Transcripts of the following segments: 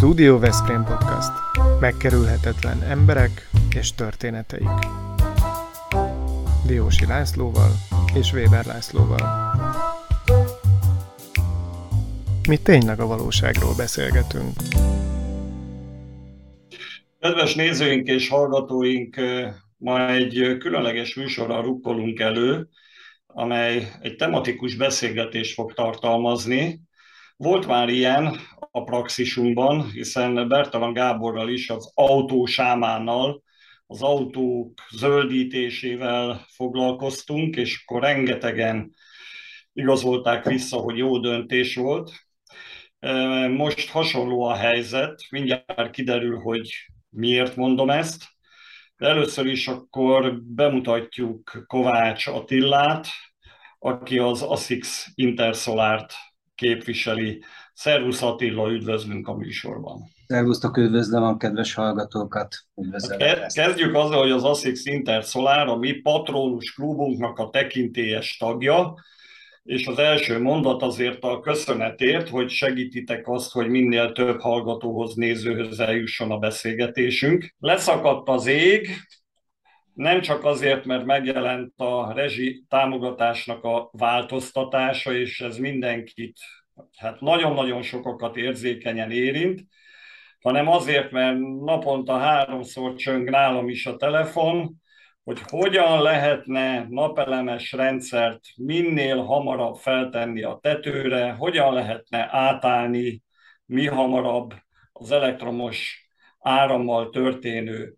Studio Veszprém Podcast. Megkerülhetetlen emberek és történeteik. Diósi Lászlóval és Weber Lászlóval. Mi tényleg a valóságról beszélgetünk. Kedves nézőink és hallgatóink, ma egy különleges műsorra rukkolunk elő, amely egy tematikus beszélgetést fog tartalmazni. Volt már ilyen a praxisunkban, hiszen Bertalan Gáborral is az autósámánnal, az autók zöldítésével foglalkoztunk, és akkor rengetegen igazolták vissza, hogy jó döntés volt. Most hasonló a helyzet, mindjárt kiderül, hogy miért mondom ezt. De először is akkor bemutatjuk Kovács Attillát, aki az ASICS Intersolárt képviseli. Szervusz Attila, üdvözlünk a műsorban. Szervusztok, üdvözlöm a kedves hallgatókat. Hát kezdjük azzal, hogy az ASICS Intersolar a mi patronus klubunknak a tekintélyes tagja, és az első mondat azért a köszönetért, hogy segítitek azt, hogy minél több hallgatóhoz, nézőhöz eljusson a beszélgetésünk. Leszakadt az ég, nem csak azért, mert megjelent a rezsi támogatásnak a változtatása, és ez mindenkit, hát nagyon-nagyon sokakat érzékenyen érint, hanem azért, mert naponta háromszor csöng nálam is a telefon, hogy hogyan lehetne napelemes rendszert minél hamarabb feltenni a tetőre, hogyan lehetne átállni mi hamarabb az elektromos árammal történő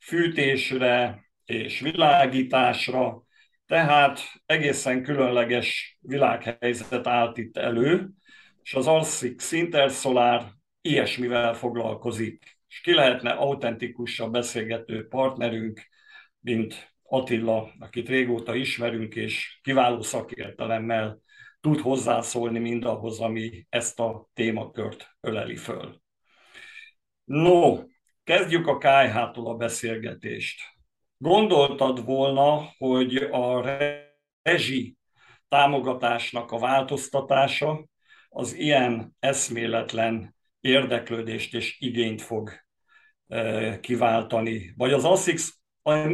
fűtésre és világításra, tehát egészen különleges világhelyzet állt itt elő, és az Alszik Intersolar ilyesmivel foglalkozik. És ki lehetne autentikusabb beszélgető partnerünk, mint Attila, akit régóta ismerünk, és kiváló szakértelemmel tud hozzászólni mindahhoz, ami ezt a témakört öleli föl. No, kezdjük a KH-tól a beszélgetést. Gondoltad volna, hogy a rezsi támogatásnak a változtatása az ilyen eszméletlen érdeklődést és igényt fog eh, kiváltani. Vagy az ASICS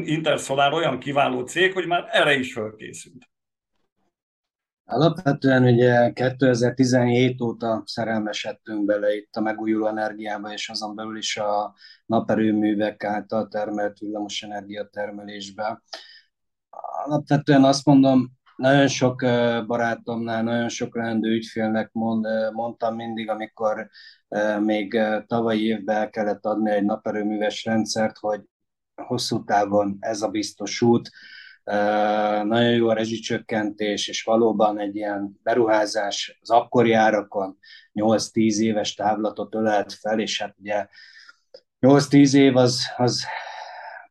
Intersolar olyan kiváló cég, hogy már erre is fölkészült. Alapvetően ugye 2017 óta szerelmesedtünk bele itt a megújuló energiába, és azon belül is a naperőművek által termelt villamos termelésbe. Alapvetően azt mondom, nagyon sok barátomnál, nagyon sok leendő ügyfélnek mond, mondtam mindig, amikor még tavalyi évben el kellett adni egy naperőműves rendszert, hogy hosszú távon ez a biztos út. Nagyon jó a rezsicsökkentés, és valóban egy ilyen beruházás az akkori árakon 8-10 éves távlatot ölelt fel, és hát ugye 8-10 év az, az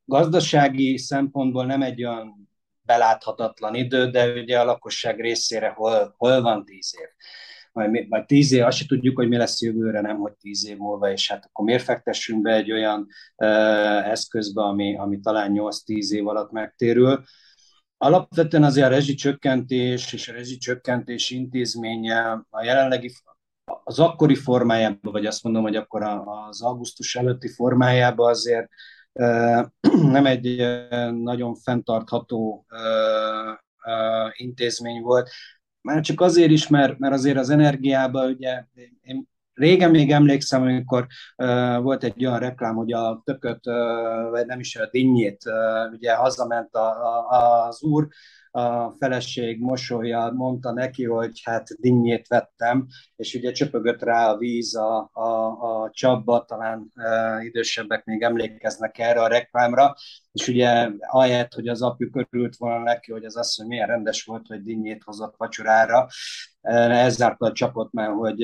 gazdasági szempontból nem egy olyan beláthatatlan idő, de ugye a lakosság részére hol, hol van 10 év majd, majd tíz év, azt se tudjuk, hogy mi lesz jövőre, nem hogy tíz év múlva, és hát akkor miért fektessünk be egy olyan uh, eszközbe, ami, ami talán 8-10 év alatt megtérül. Alapvetően azért a rezsicsökkentés és a rezsicsökkentés intézménye a jelenlegi az akkori formájában, vagy azt mondom, hogy akkor az augusztus előtti formájában azért nem egy nagyon fenntartható intézmény volt. Már csak azért is, mert, mert azért az energiában, ugye én régen még emlékszem, amikor uh, volt egy olyan reklám, hogy a tököt, uh, vagy nem is a dinnyét, uh, ugye hazament a, a, az úr, a feleség mosolya mondta neki, hogy hát dinnyét vettem, és ugye csöpögött rá a víz a, a, a csapba, talán e, idősebbek még emlékeznek erre a reklámra, és ugye ahelyett, hogy az apjuk örült volna neki, hogy az asszony milyen rendes volt, hogy dinnyét hozott vacsorára, ezáltal a csapot már, hogy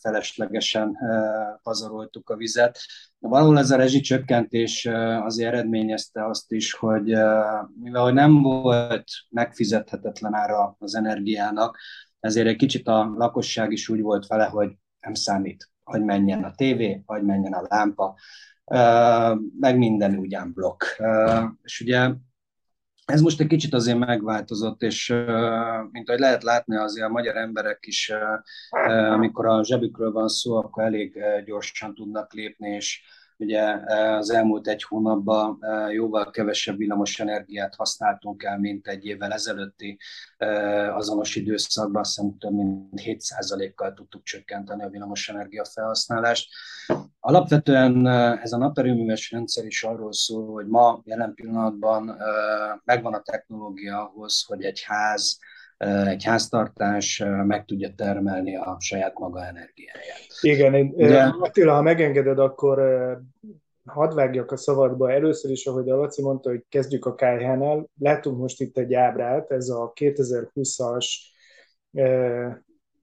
feleslegesen pazaroltuk a vizet. Valahol ez a rezsicsökkentés azért eredményezte azt is, hogy mivel nem volt megfizethetetlen ára az energiának, ezért egy kicsit a lakosság is úgy volt vele, hogy nem számít, hogy menjen a tévé, hogy menjen a lámpa, meg minden ugyan blokk. És ugye Ez most egy kicsit azért megváltozott, és mint ahogy lehet látni, azért a magyar emberek is, amikor a zsebükről van szó, akkor elég gyorsan tudnak lépni, és Ugye az elmúlt egy hónapban jóval kevesebb villamos energiát használtunk el, mint egy évvel ezelőtti azonos időszakban, azt hiszem több mint 7%-kal tudtuk csökkenteni a villamos energia felhasználást. Alapvetően ez a naperőműves rendszer is arról szól, hogy ma jelen pillanatban megvan a technológia ahhoz, hogy egy ház, egy háztartás meg tudja termelni a saját maga energiáját. Igen, De... Attila, ha megengeded, akkor hadd vágjak a szavadba. Először is, ahogy a Laci mondta, hogy kezdjük a KH-nál. Látunk most itt egy ábrát, ez a 2020-as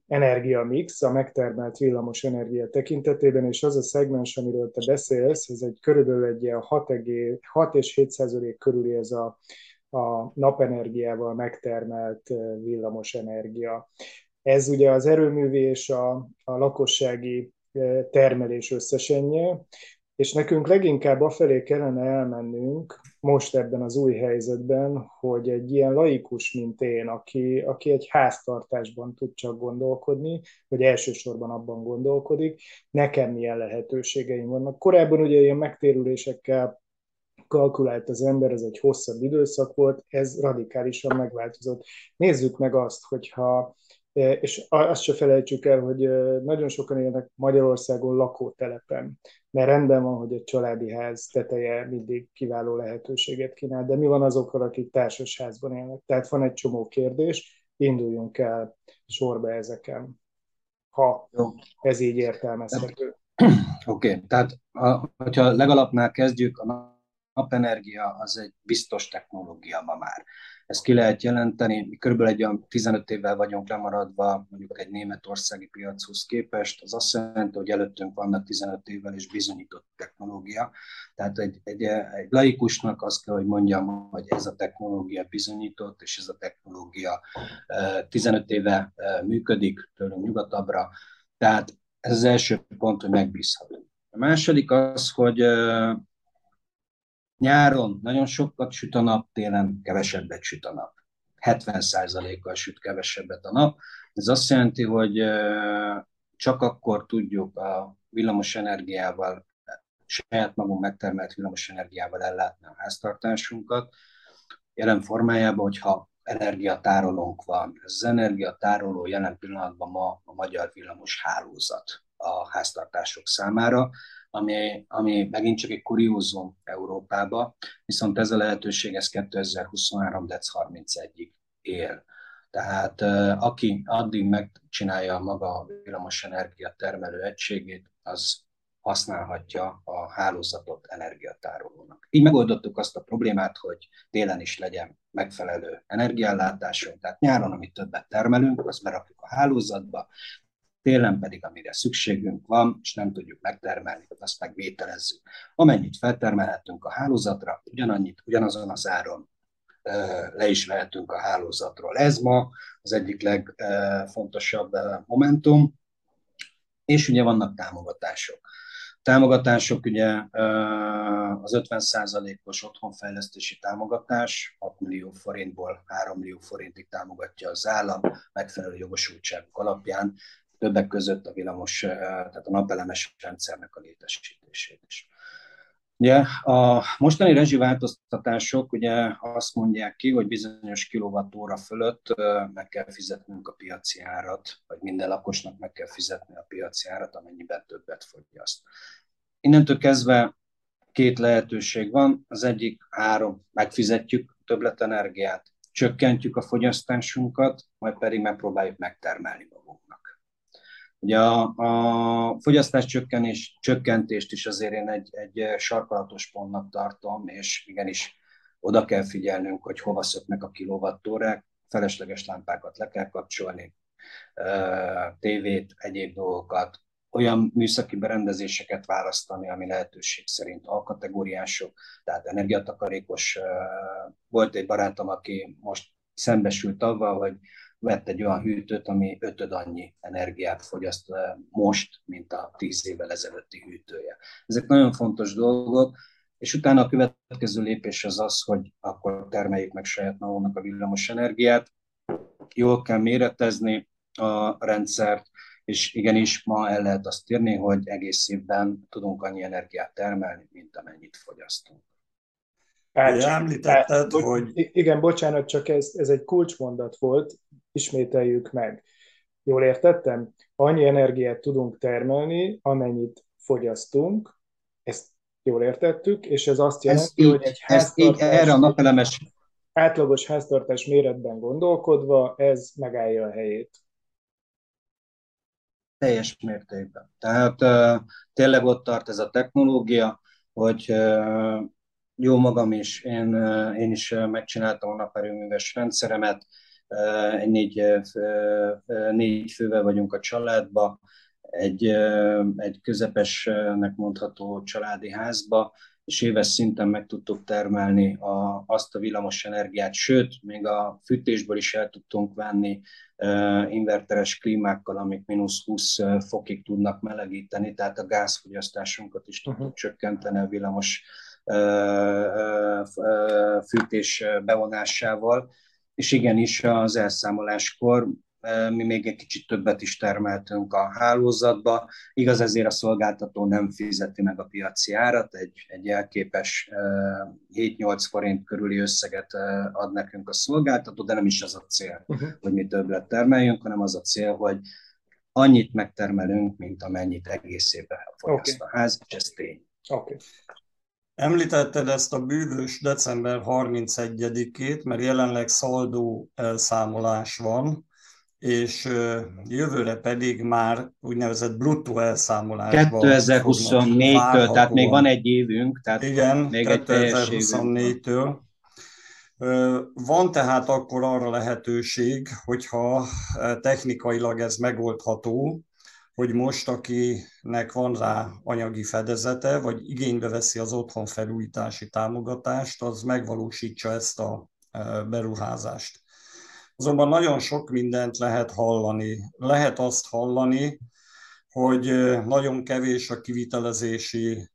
energiamix, a megtermelt villamos energia tekintetében, és az a szegmens, amiről te beszélsz, ez egy körülbelül egy ilyen 6, 6 és 7 százalék körüli ez a a napenergiával megtermelt villamos energia. Ez ugye az erőművi és a, a lakossági termelés összesenje, és nekünk leginkább afelé kellene elmennünk most ebben az új helyzetben, hogy egy ilyen laikus, mint én, aki, aki egy háztartásban tud csak gondolkodni, vagy elsősorban abban gondolkodik, nekem milyen lehetőségeim vannak. Korábban ugye ilyen megtérülésekkel kalkulált az ember, ez egy hosszabb időszak volt, ez radikálisan megváltozott. Nézzük meg azt, hogyha és azt se felejtsük el, hogy e, nagyon sokan élnek Magyarországon lakótelepen, mert rendben van, hogy egy családi ház teteje mindig kiváló lehetőséget kínál, de mi van azokkal, akik társasházban élnek? Tehát van egy csomó kérdés, induljunk el sorba ezeken, ha Jó. ez így értelmezhető. Oké, okay. tehát ha, hogyha legalapnál kezdjük, a napenergia az egy biztos technológia ma már. Ezt ki lehet jelenteni, mi körülbelül egy olyan 15 évvel vagyunk lemaradva mondjuk egy németországi piachoz képest, az azt jelenti, hogy előttünk vannak 15 évvel is bizonyított technológia. Tehát egy, egy, egy laikusnak azt kell, hogy mondjam, hogy ez a technológia bizonyított, és ez a technológia 15 éve működik, tőlünk nyugatabbra. Tehát ez az első pont, hogy megbízhatunk. A második az, hogy Nyáron nagyon sokat süt a nap, télen kevesebbet süt a nap. 70%-kal süt kevesebbet a nap. Ez azt jelenti, hogy csak akkor tudjuk a villamos energiával, saját magunk megtermelt villamos energiával ellátni a háztartásunkat, jelen formájában, hogyha energiatárolónk van. Ez az energiatároló jelen pillanatban ma a magyar villamos hálózat a háztartások számára ami, ami megint csak egy kuriózum Európába, viszont ez a lehetőség ez 2023. dec 31-ig él. Tehát aki addig megcsinálja a maga villamos energia termelő egységét, az használhatja a hálózatot energiatárolónak. Így megoldottuk azt a problémát, hogy télen is legyen megfelelő energiállátásunk, tehát nyáron, amit többet termelünk, azt berakjuk a hálózatba, télen pedig amire szükségünk van, és nem tudjuk megtermelni, azt megvételezzük. Amennyit feltermelhetünk a hálózatra, ugyanannyit, ugyanazon az áron le is vehetünk a hálózatról. Ez ma az egyik legfontosabb momentum, és ugye vannak támogatások. Támogatások ugye az 50%-os otthonfejlesztési támogatás, 6 millió forintból 3 millió forintig támogatja az állam megfelelő jogosultságok alapján többek között a villamos, tehát a napelemes rendszernek a létesítését is. Ugye a mostani rezsiváltoztatások ugye azt mondják ki, hogy bizonyos kilovattóra fölött meg kell fizetnünk a piaci árat, vagy minden lakosnak meg kell fizetni a piaci árat, amennyiben többet fogyaszt. Innentől kezdve két lehetőség van. Az egyik három, megfizetjük többletenergiát, csökkentjük a fogyasztásunkat, majd pedig megpróbáljuk megtermelni Ugye a, a fogyasztás csökkenés, csökkentést is azért én egy, egy sarkalatos pontnak tartom, és igenis oda kell figyelnünk, hogy hova szöknek a kilovattórák, felesleges lámpákat le kell kapcsolni, tévét, egyéb dolgokat, olyan műszaki berendezéseket választani, ami lehetőség szerint alkategóriások, tehát energiatakarékos. Volt egy barátom, aki most szembesült avval, hogy vett egy olyan hűtőt, ami ötöd annyi energiát fogyaszt most, mint a tíz évvel ezelőtti hűtője. Ezek nagyon fontos dolgok. és utána a következő lépés az az, hogy akkor termeljük meg saját magunknak a villamos energiát. Jól kell méretezni a rendszert, és igenis ma el lehet azt írni, hogy egész évben tudunk annyi energiát termelni, mint amennyit fogyasztunk. Hát, említetted, hogy... Igen, bocsánat, csak ez, ez egy kulcsmondat volt, ismételjük meg. Jól értettem? Annyi energiát tudunk termelni, amennyit fogyasztunk, ezt jól értettük, és ez azt jelenti, ez hogy egy háztartás... erre a napelemes... Átlagos háztartás méretben gondolkodva, ez megállja a helyét. Teljes mértékben. Tehát uh, tényleg ott tart ez a technológia, hogy uh, jó magam is, én, én is megcsináltam a naperőműves rendszeremet, négy, négy fővel vagyunk a családba, egy, egy közepesnek mondható családi házba, és éves szinten meg tudtuk termelni a, azt a villamos energiát, sőt, még a fűtésből is el tudtunk venni inverteres klímákkal, amik mínusz 20 fokig tudnak melegíteni, tehát a gázfogyasztásunkat is tudtuk uh-huh. csökkenteni a villamos fűtés bevonásával, és igenis az elszámoláskor mi még egy kicsit többet is termeltünk a hálózatba. Igaz, ezért a szolgáltató nem fizeti meg a piaci árat, egy, egy elképes 7-8 forint körüli összeget ad nekünk a szolgáltató, de nem is az a cél, uh-huh. hogy mi többet termeljünk, hanem az a cél, hogy annyit megtermelünk, mint amennyit egész évben fogyaszt okay. a ház, és ez tény. Okay. Említetted ezt a bűvös december 31-ét, mert jelenleg szaldó elszámolás van, és jövőre pedig már úgynevezett bruttó elszámolásban 2024-től, tehát még van egy évünk. Tehát Igen, még 2024-től. Van tehát akkor arra lehetőség, hogyha technikailag ez megoldható, hogy most, akinek van rá anyagi fedezete, vagy igénybe veszi az otthon felújítási támogatást, az megvalósítsa ezt a beruházást. Azonban nagyon sok mindent lehet hallani. Lehet azt hallani, hogy nagyon kevés a kivitelezési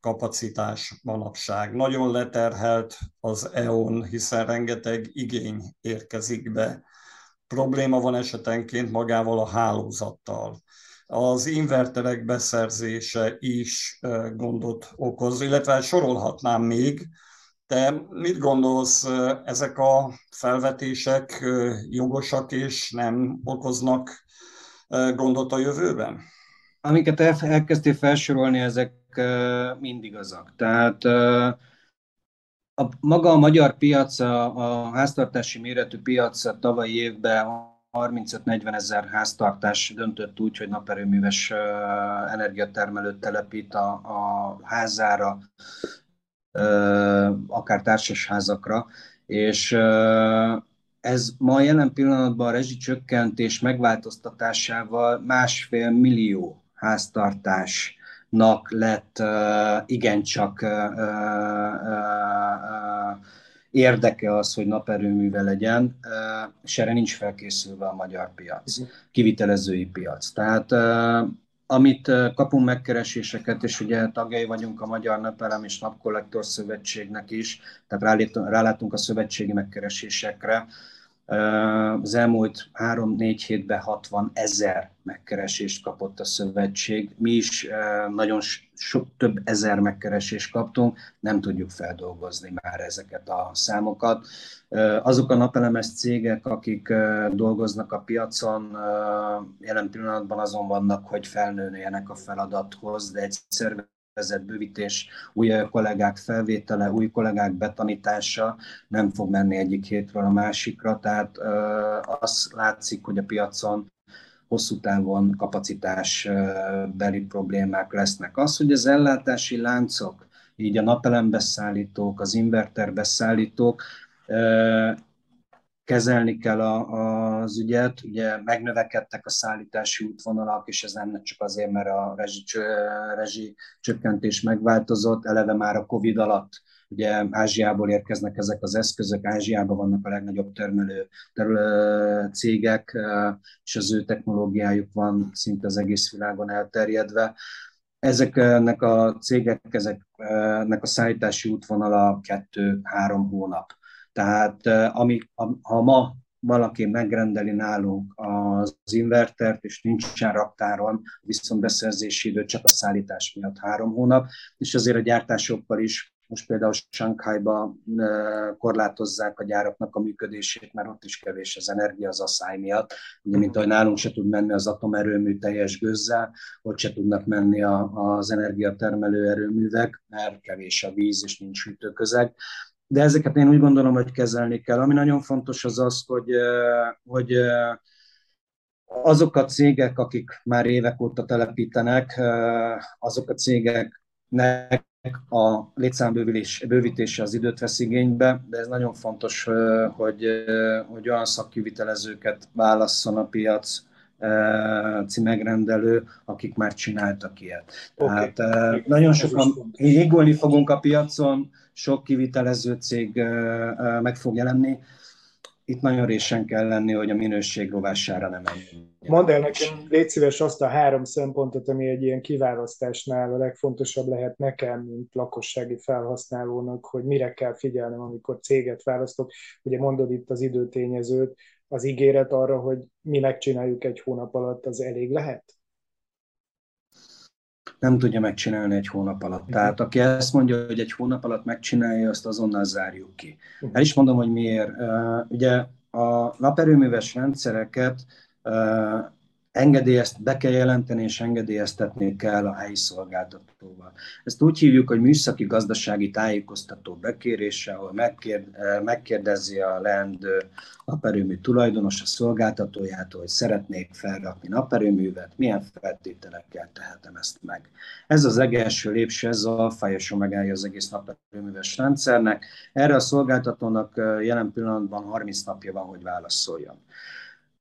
kapacitás manapság. Nagyon leterhelt az EON, hiszen rengeteg igény érkezik be. Probléma van esetenként magával a hálózattal. Az inverterek beszerzése is gondot okoz, illetve sorolhatnám még, te mit gondolsz, ezek a felvetések jogosak és nem okoznak gondot a jövőben? Amiket elkezdtél felsorolni, ezek mind igazak. Tehát a, maga a magyar piac, a, háztartási méretű piac a tavalyi évben 35-40 ezer háztartás döntött úgy, hogy naperőműves energiatermelőt telepít a, a házára, akár társasházakra, és ez ma jelen pillanatban a rezsicsökkentés megváltoztatásával másfél millió háztartásnak lett igencsak érdeke az, hogy naperőműve legyen, és erre nincs felkészülve a magyar piac, mhm. kivitelezői piac. Tehát amit kapunk megkereséseket, és ugye tagjai vagyunk a Magyar Napelem és Napkollektor Szövetségnek is, tehát rálátunk a szövetségi megkeresésekre, az elmúlt három-négy hétben 60 ezer megkeresést kapott a szövetség. Mi is nagyon sok több ezer megkeresést kaptunk, nem tudjuk feldolgozni már ezeket a számokat. Azok a napelemes cégek, akik dolgoznak a piacon, jelen pillanatban azon vannak, hogy felnőjenek a feladathoz, de egy szervezet bővítés, új kollégák felvétele, új kollégák betanítása nem fog menni egyik hétről a másikra, tehát az látszik, hogy a piacon hosszú távon kapacitásbeli problémák lesznek. Az, hogy az ellátási láncok, így a napelembeszállítók, az inverterbeszállítók kezelni kell a, az ügyet. Ugye megnövekedtek a szállítási útvonalak, és ez nem csak azért, mert a rezsi, rezsi csökkentés megváltozott, eleve már a Covid alatt Ugye Ázsiából érkeznek ezek az eszközök, Ázsiában vannak a legnagyobb termelő cégek, és az ő technológiájuk van szinte az egész világon elterjedve. ezeknek a cégek, ezeknek a szállítási útvonala kettő-három hónap. Tehát ami, ha ma valaki megrendeli nálunk az invertert, és nincsen raktáron, viszont beszerzési idő csak a szállítás miatt három hónap, és azért a gyártásokkal is most például Sankhájba korlátozzák a gyáraknak a működését, mert ott is kevés az energia az asszály miatt. Ugye, mint ahogy nálunk se tud menni az atomerőmű teljes gőzzel, ott se tudnak menni a, az energiatermelő erőművek, mert kevés a víz és nincs hűtőközeg. De ezeket én úgy gondolom, hogy kezelni kell. Ami nagyon fontos az az, hogy, hogy azok a cégek, akik már évek óta telepítenek, azok a cégeknek a létszámbővítés bővítése az időt vesz igénybe, de ez nagyon fontos, hogy, hogy olyan szakkivitelezőket válasszon a piac, címegrendelő, akik már csináltak ilyet. Okay. Tehát nagyon sokan égolni fogunk a piacon, sok kivitelező cég meg fog jelenni, itt nagyon résen kell lenni, hogy a minőség rovására nem menjünk. Mondd el nekem, légy szíves azt a három szempontot, ami egy ilyen kiválasztásnál a legfontosabb lehet nekem, mint lakossági felhasználónak, hogy mire kell figyelnem, amikor céget választok. Ugye mondod itt az időtényezőt, az ígéret arra, hogy mi megcsináljuk egy hónap alatt, az elég lehet? Nem tudja megcsinálni egy hónap alatt. Tehát aki ezt mondja, hogy egy hónap alatt megcsinálja, azt azonnal zárjuk ki. El is mondom, hogy miért. Ugye a naperőműves rendszereket engedélyezt, be kell jelenteni és engedélyeztetni kell a helyi szolgáltatóval. Ezt úgy hívjuk, hogy műszaki gazdasági tájékoztató bekérése, ahol eh, megkérdezi a leendő naperőmű tulajdonos a szolgáltatójától, hogy szeretnék felrakni naperőművet, milyen feltételekkel tehetem ezt meg. Ez az legelső lépcső, ez a fájos megállja az egész naperőműves rendszernek. Erre a szolgáltatónak eh, jelen pillanatban 30 napja van, hogy válaszoljon.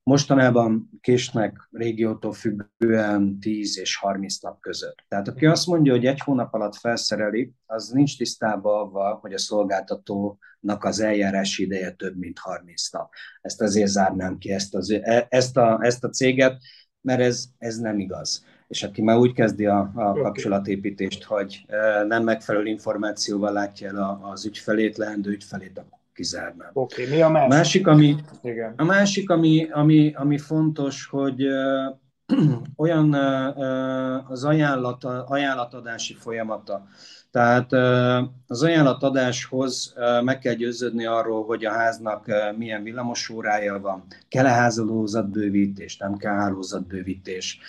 Mostanában késnek régiótól függően 10 és 30 nap között. Tehát aki azt mondja, hogy egy hónap alatt felszereli, az nincs tisztában avval, hogy a szolgáltatónak az eljárási ideje több, mint 30 nap. Ezt azért zárnám ki, ezt, az, e, ezt, a, ezt a céget, mert ez, ez nem igaz. És aki már úgy kezdi a, a kapcsolatépítést, hogy e, nem megfelelő információval látja el az ügyfelét, leendő ügyfelét, kizárnám. Oké, okay, mi a másik? másik ami, Igen. A másik, ami, ami, ami fontos, hogy olyan az ajánlat, ajánlatadási folyamata, tehát az ajánlatadáshoz meg kell győződni arról, hogy a háznak milyen villamosórája van, kell-e hálózatbővítés, nem kell hálózatbővítés.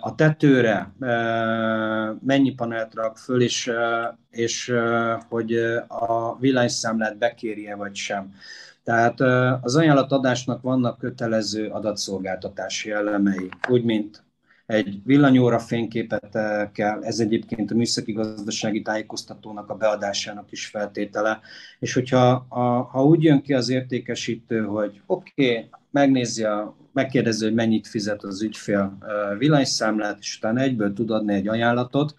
A tetőre mennyi panelt rak föl, és, és hogy a villanyszámlát bekérje vagy sem. Tehát az ajánlatadásnak vannak kötelező adatszolgáltatási elemei, úgy, mint egy villanyóra fényképet kell, ez egyébként a műszaki gazdasági tájékoztatónak a beadásának is feltétele, és hogyha a, ha úgy jön ki az értékesítő, hogy oké, okay, megnézi a megkérdezi, hogy mennyit fizet az ügyfél villanyszámlát, és utána egyből tud adni egy ajánlatot,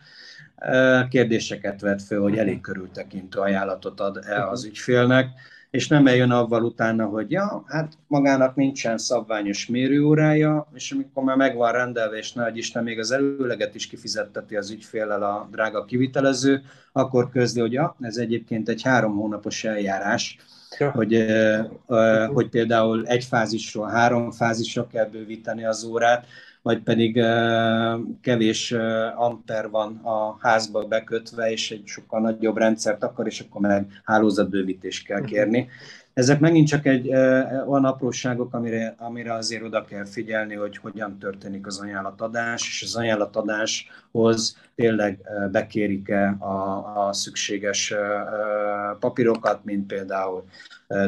kérdéseket vet föl, hogy elég körültekintő ajánlatot ad el az ügyfélnek, és nem eljön avval utána, hogy ja, hát magának nincsen szabványos mérőórája, és amikor már meg van rendelve, és nagy Isten még az előleget is kifizetteti az ügyféllel a drága kivitelező, akkor közli, hogy ja, ez egyébként egy három hónapos eljárás, ja. hogy, hogy például egy fázisról három fázisra kell bővíteni az órát, vagy pedig kevés amper van a házba bekötve, és egy sokkal nagyobb rendszert akar, és akkor meg hálózatbővítést kell mhm. kérni. Ezek megint csak egy olyan apróságok, amire, amire azért oda kell figyelni, hogy hogyan történik az ajánlatadás, és az ajánlatadáshoz tényleg bekérik-e a, a szükséges papírokat, mint például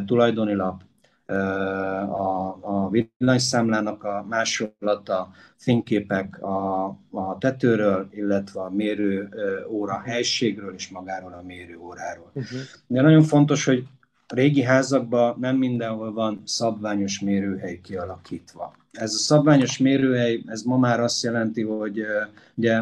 tulajdonilap, a, a villanyszámlának a másolata, fényképek a, a tetőről, illetve a mérő óra helységről és magáról a mérő óráról. Uh-huh. De nagyon fontos, hogy a régi házakban nem mindenhol van szabványos mérőhely kialakítva. Ez a szabványos mérőhely, ez ma már azt jelenti, hogy ugye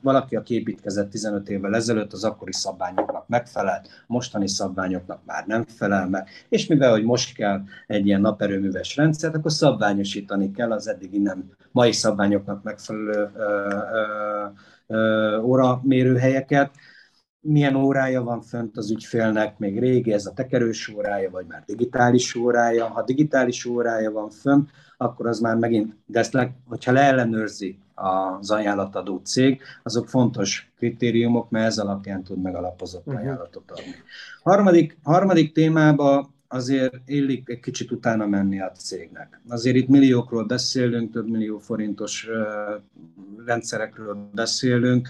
valaki, aki építkezett 15 évvel ezelőtt, az akkori szabványoknak megfelelt, mostani szabványoknak már nem felel meg, és mivel, hogy most kell egy ilyen naperőműves rendszert, akkor szabványosítani kell az eddigi nem mai szabványoknak megfelelő ö, ö, óra mérőhelyeket, milyen órája van fönt az ügyfélnek, még régi ez a tekerős órája, vagy már digitális órája. Ha digitális órája van fönt, akkor az már megint, de ezt le, hogyha leellenőrzi az ajánlatadó cég, azok fontos kritériumok, mert ez alapján tud megalapozott uh-huh. ajánlatot adni. Harmadik, harmadik témába azért illik egy kicsit utána menni a cégnek. Azért itt milliókról beszélünk, több millió forintos rendszerekről beszélünk,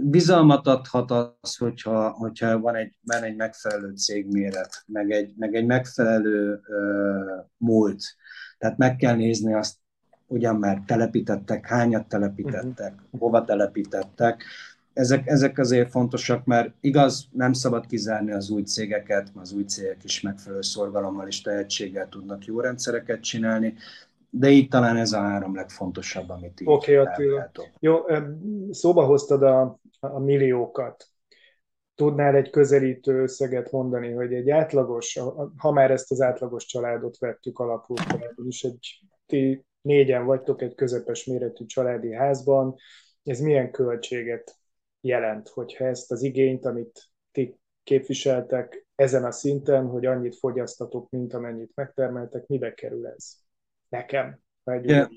bizalmat adhat az, hogyha, hogyha van, egy, van egy megfelelő cégméret, meg egy, meg egy megfelelő uh, múlt. Tehát meg kell nézni azt, ugyan már telepítettek, hányat telepítettek, uh-huh. hova telepítettek. Ezek, ezek azért fontosak, mert igaz, nem szabad kizárni az új cégeket, mert az új cégek is megfelelő szorgalommal és tehetséggel tudnak jó rendszereket csinálni, de itt talán ez a három legfontosabb, amit így Oké, okay, Attila. Jó, szóba hoztad a, a milliókat. Tudnál egy közelítő összeget mondani, hogy egy átlagos, ha már ezt az átlagos családot vettük alapul, és egy, ti négyen vagytok egy közepes méretű családi házban, ez milyen költséget jelent, hogyha ezt az igényt, amit ti képviseltek ezen a szinten, hogy annyit fogyasztatok, mint amennyit megtermeltek, mibe kerül ez? nekem. Egy yeah.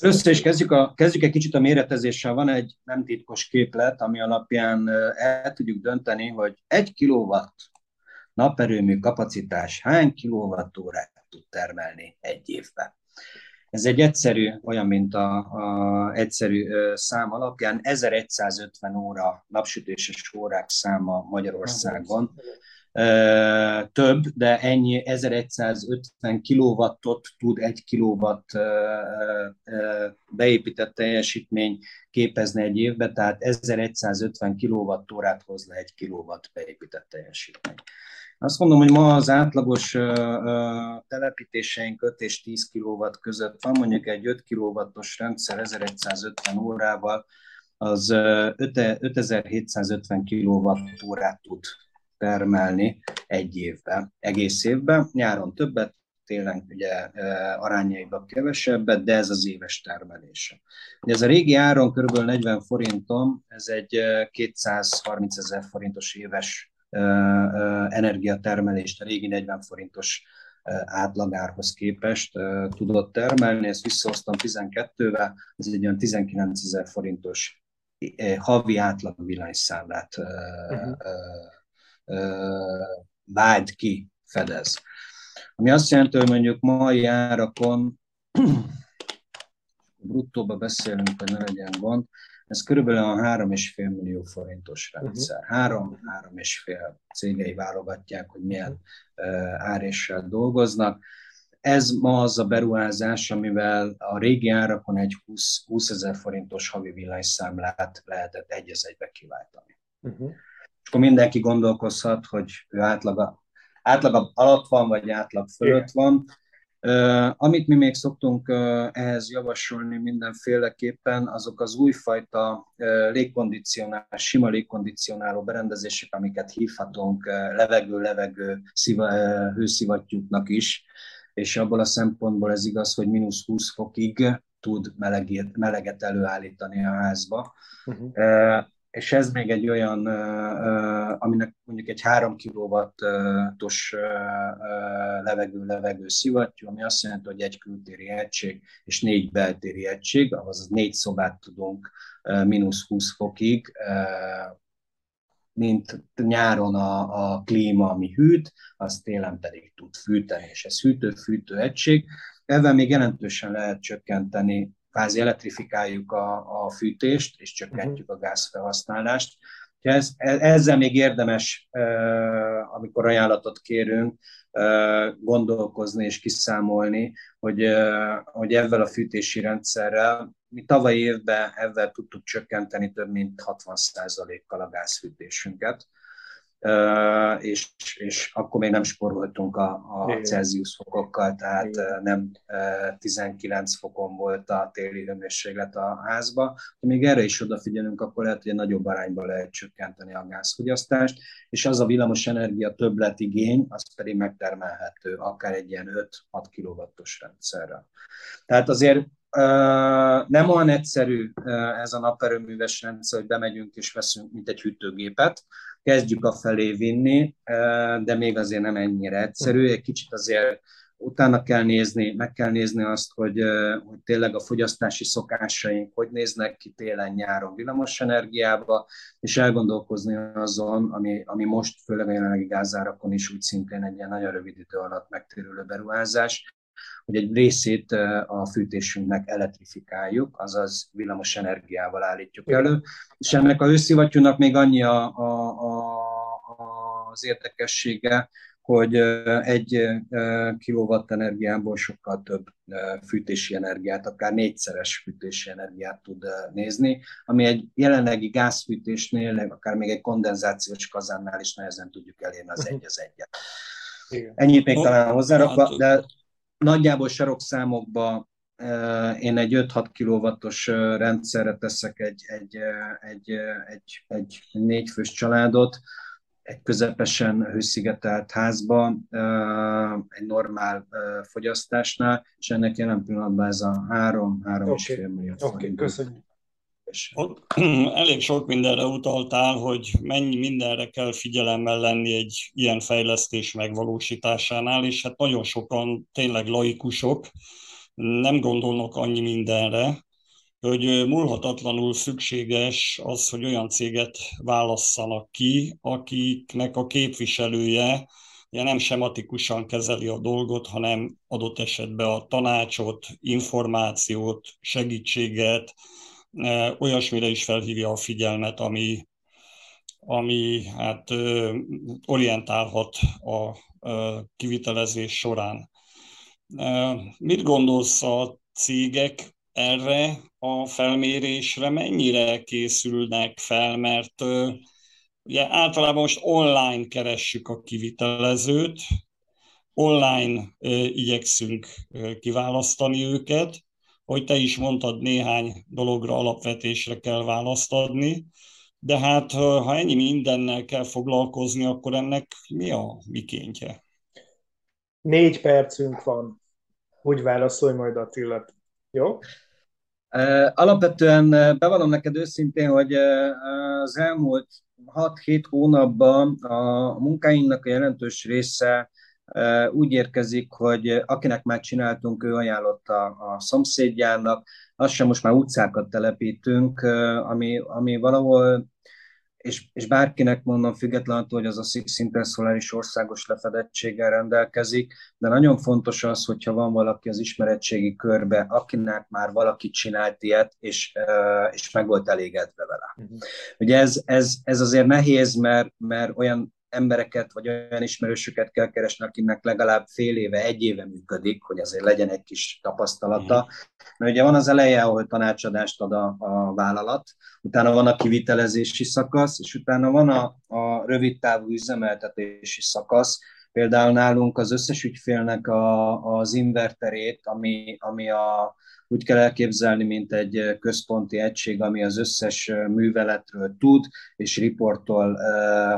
Össze is kezdjük, a, kezdjük egy kicsit a méretezéssel. Van egy nem titkos képlet, ami alapján el tudjuk dönteni, hogy egy kilowatt naperőmű kapacitás hány kilowattórát tud termelni egy évben. Ez egy egyszerű, olyan, mint a, a egyszerű szám alapján, 1150 óra napsütéses órák száma Magyarországon több, de ennyi 1150 kilowattot tud egy kilowatt beépített teljesítmény képezni egy évbe, tehát 1150 kilowattórát hoz le egy kilowatt beépített teljesítmény. Azt mondom, hogy ma az átlagos telepítéseink 5 és 10 kW között van, mondjuk egy 5 kW-os rendszer 1150 órával, az 5750 kWh tud termelni egy évben, egész évben. Nyáron többet, télen ugye arányaiban kevesebbet, de ez az éves termelése. Ez a régi áron kb. 40 forinton, ez egy 230 ezer forintos éves energiatermelést, a régi 40 forintos átlagárhoz képest tudott termelni, ezt visszahoztam 12-vel, ez egy olyan 19 ezer forintos havi átlag villanyszámlát uh-huh. vált ki, fedez. Ami azt jelenti, hogy mondjuk mai árakon, bruttóba beszélünk, hogy ne legyen gond, ez körülbelül a 3,5 millió forintos rendszer. Uh-huh. Három, három és fél cégei válogatják, hogy milyen uh, áréssel dolgoznak. Ez ma az a beruházás, amivel a régi árakon egy 20, 20 ezer forintos havi villanyszámlát lehetett egy egybe kiváltani. Uh-huh és akkor mindenki gondolkozhat, hogy ő átlag, átlag alatt van, vagy átlag fölött van. Amit mi még szoktunk ehhez javasolni mindenféleképpen, azok az újfajta légkondicionál, sima légkondicionáló berendezések, amiket hívhatunk levegő-levegő hőszivattyúknak is, és abból a szempontból ez igaz, hogy mínusz 20 fokig tud meleget, meleget előállítani a házba. Uh-huh és ez még egy olyan, aminek mondjuk egy 3 kW-os levegő-levegő szivattyú, ami azt jelenti, hogy egy kültéri egység és négy beltéri egység, azaz négy szobát tudunk mínusz 20 fokig, mint nyáron a, a klíma, ami hűt, az télen pedig tud fűteni, és ez hűtő-fűtő egység. Ezzel még jelentősen lehet csökkenteni kvázi elektrifikáljuk a, a fűtést, és csökkentjük a gázfelhasználást. Ez, ezzel még érdemes, amikor ajánlatot kérünk, gondolkozni és kiszámolni, hogy, hogy ezzel a fűtési rendszerrel, mi tavaly évben ezzel tudtuk csökkenteni több mint 60%-kal a gázfűtésünket és, és akkor még nem sporoltunk a, a Celsius fokokkal, tehát Igen. nem 19 fokon volt a téli hőmérséklet a házba. Ha még erre is odafigyelünk, akkor lehet, hogy egy nagyobb arányban lehet csökkenteni a gázfogyasztást, és az a villamos energia többletigény, az pedig megtermelhető akár egy ilyen 5-6 kW-os rendszerrel. Tehát azért nem olyan egyszerű ez a naperőműves rendszer, hogy bemegyünk és veszünk, mint egy hűtőgépet. Kezdjük a felé vinni, de még azért nem ennyire egyszerű. Egy kicsit azért utána kell nézni, meg kell nézni azt, hogy, hogy tényleg a fogyasztási szokásaink hogy néznek ki télen-nyáron villamos energiába, és elgondolkozni azon, ami, ami most főleg a jelenlegi gázárakon is úgy szintén egy ilyen nagyon rövid idő alatt megtérülő beruházás, hogy egy részét a fűtésünknek elektrifikáljuk, azaz villamos energiával állítjuk elő, és ennek a őszivattyúnak még annyi a, a, a, az érdekessége, hogy egy kilowatt energiából sokkal több fűtési energiát, akár négyszeres fűtési energiát tud nézni, ami egy jelenlegi gázfűtésnél, akár még egy kondenzációs kazánnál is nehezen tudjuk elérni az egy az egyet. Ennyit még talán hozzárakva, hát- de nagyjából sarokszámokban én egy 5-6 kilovattos rendszerre teszek egy, egy, egy, egy, egy négyfős családot, egy közepesen hőszigetelt házba, egy normál fogyasztásnál, és ennek jelen pillanatban ez a 3-3,5 okay. millió Oké, okay, köszönjük. Ott elég sok mindenre utaltál, hogy mennyi mindenre kell figyelemmel lenni egy ilyen fejlesztés megvalósításánál, és hát nagyon sokan tényleg laikusok, nem gondolnak annyi mindenre, hogy múlhatatlanul szükséges az, hogy olyan céget válasszanak ki, akiknek a képviselője ugye nem sematikusan kezeli a dolgot, hanem adott esetben a tanácsot, információt, segítséget, olyasmire is felhívja a figyelmet, ami, ami hát orientálhat a kivitelezés során. Mit gondolsz a cégek erre a felmérésre? Mennyire készülnek fel, mert ugye általában most online keressük a kivitelezőt, online igyekszünk kiválasztani őket, hogy te is mondtad, néhány dologra alapvetésre kell választ adni, de hát ha ennyi mindennel kell foglalkozni, akkor ennek mi a mikéntje? Négy percünk van. Úgy válaszolj majd Attila. Jó? Alapvetően bevallom neked őszintén, hogy az elmúlt 6-7 hónapban a munkáinknak a jelentős része úgy érkezik, hogy akinek már csináltunk, ő ajánlotta a szomszédjának, azt sem most már utcákat telepítünk, ami, ami valahol és, és bárkinek mondom függetlenül, hogy az a Six szoláris országos lefedettséggel rendelkezik, de nagyon fontos az, hogyha van valaki az ismeretségi körbe, akinek már valaki csinált ilyet, és, és meg volt elégedve vele. Uh-huh. Ugye ez, ez, ez azért nehéz, mert, mert olyan embereket, vagy olyan ismerősöket kell keresni, akinek legalább fél éve, egy éve működik, hogy azért legyen egy kis tapasztalata. Mm. Mert ugye van az eleje, ahol tanácsadást ad a, a vállalat, utána van a kivitelezési szakasz, és utána van a, a rövid távú üzemeltetési szakasz, Például nálunk az összes ügyfélnek a, az inverterét, ami, ami a, úgy kell elképzelni, mint egy központi egység, ami az összes műveletről tud, és riportol,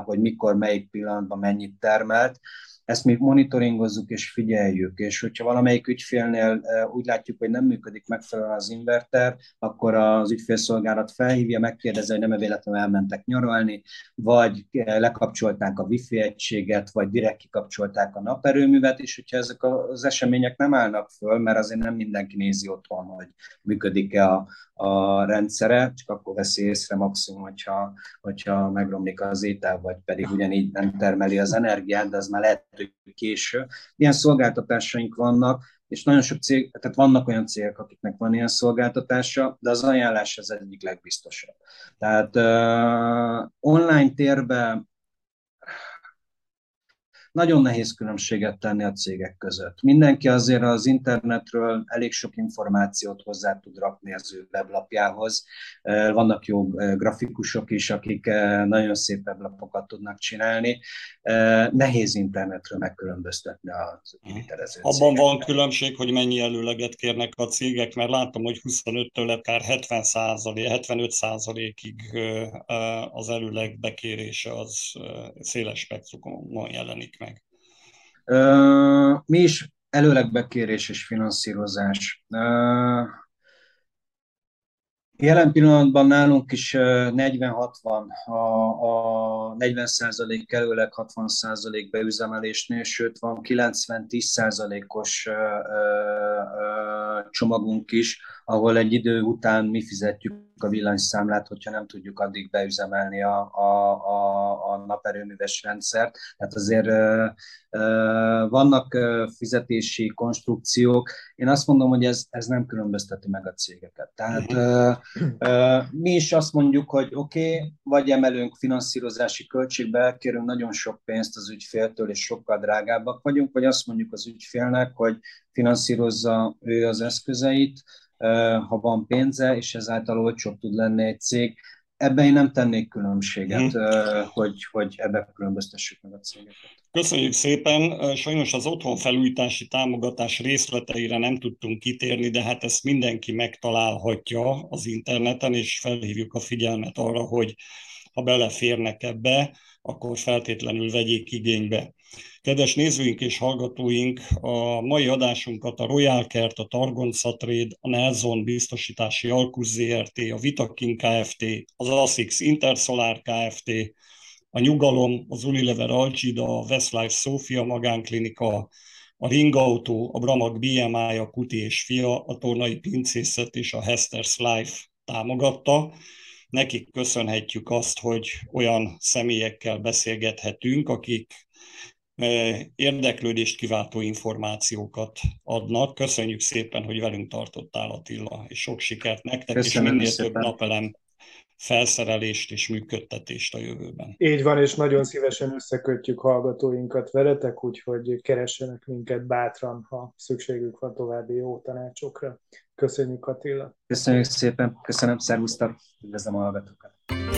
hogy mikor, melyik pillanatban mennyit termelt ezt mi monitoringozzuk és figyeljük, és hogyha valamelyik ügyfélnél úgy látjuk, hogy nem működik megfelelően az inverter, akkor az ügyfélszolgálat felhívja, megkérdezi, hogy nem-e véletlenül elmentek nyaralni, vagy lekapcsolták a wifi egységet, vagy direkt kikapcsolták a naperőművet, és hogyha ezek az események nem állnak föl, mert azért nem mindenki nézi otthon, hogy működik-e a, a rendszere, csak akkor veszi észre maximum, hogyha, hogyha megromlik az étel, vagy pedig ugyanígy nem termeli az energiát, de az már lehet, késő. Ilyen szolgáltatásaink vannak, és nagyon sok cég, tehát vannak olyan cégek, akiknek van ilyen szolgáltatása, de az ajánlás az egyik legbiztosabb. Tehát uh, online térben nagyon nehéz különbséget tenni a cégek között. Mindenki azért az internetről elég sok információt hozzá tud rakni az ő weblapjához. Vannak jó grafikusok is, akik nagyon szép weblapokat tudnak csinálni. Nehéz internetről megkülönböztetni az kivitelező Abban van különbség, hogy mennyi előleget kérnek a cégek, mert látom, hogy 25-től akár 70 75 százalékig az előleg bekérése az széles spektrumon jelenik meg. Mi is előlegbekérés és finanszírozás. Jelen pillanatban nálunk is 40-60, a, a 40 százalék kerülek 60 százalék beüzemelésnél, sőt van 90-10 százalékos csomagunk is, ahol egy idő után mi fizetjük a villanyszámlát, hogyha nem tudjuk addig beüzemelni a, a, a naperőműves rendszert. Tehát azért vannak fizetési konstrukciók. Én azt mondom, hogy ez, ez nem különbözteti meg a cégeket. Tehát mi is azt mondjuk, hogy oké, okay, vagy emelünk finanszírozási költségbe, elkérünk nagyon sok pénzt az ügyféltől, és sokkal drágábbak vagyunk, vagy azt mondjuk az ügyfélnek, hogy finanszírozza ő az eszközeit, ha van pénze, és ezáltal olcsóbb tud lenni egy cég. Ebben én nem tennék különbséget, hmm. hogy, hogy ebben különböztessük meg a cégeket. Köszönjük szépen. Sajnos az otthonfelújítási támogatás részleteire nem tudtunk kitérni, de hát ezt mindenki megtalálhatja az interneten, és felhívjuk a figyelmet arra, hogy ha beleférnek ebbe, akkor feltétlenül vegyék igénybe. Kedves nézőink és hallgatóink, a mai adásunkat a Royal Kert, a Targon Trade, a Nelson Biztosítási Alkus ZRT, a Vitakin Kft., az ASICS Intersolar Kft., a Nyugalom, az Unilever Algida, a Westlife Sofia Magánklinika, a Ring Auto, a Bramag BMI, a Kuti és Fia, a Tornai Pincészet és a Hester's Life támogatta. Nekik köszönhetjük azt, hogy olyan személyekkel beszélgethetünk, akik érdeklődést kiváltó információkat adnak. Köszönjük szépen, hogy velünk tartottál Attila, és sok sikert nektek, Köszönöm és minél szépen. több napelem felszerelést és működtetést a jövőben. Így van, és nagyon szívesen összekötjük hallgatóinkat veletek, úgyhogy keressenek minket bátran, ha szükségük van további jó tanácsokra. Köszönjük Attila! Köszönjük szépen, köszönöm, szervusztok, üdvözlöm a hallgatókat!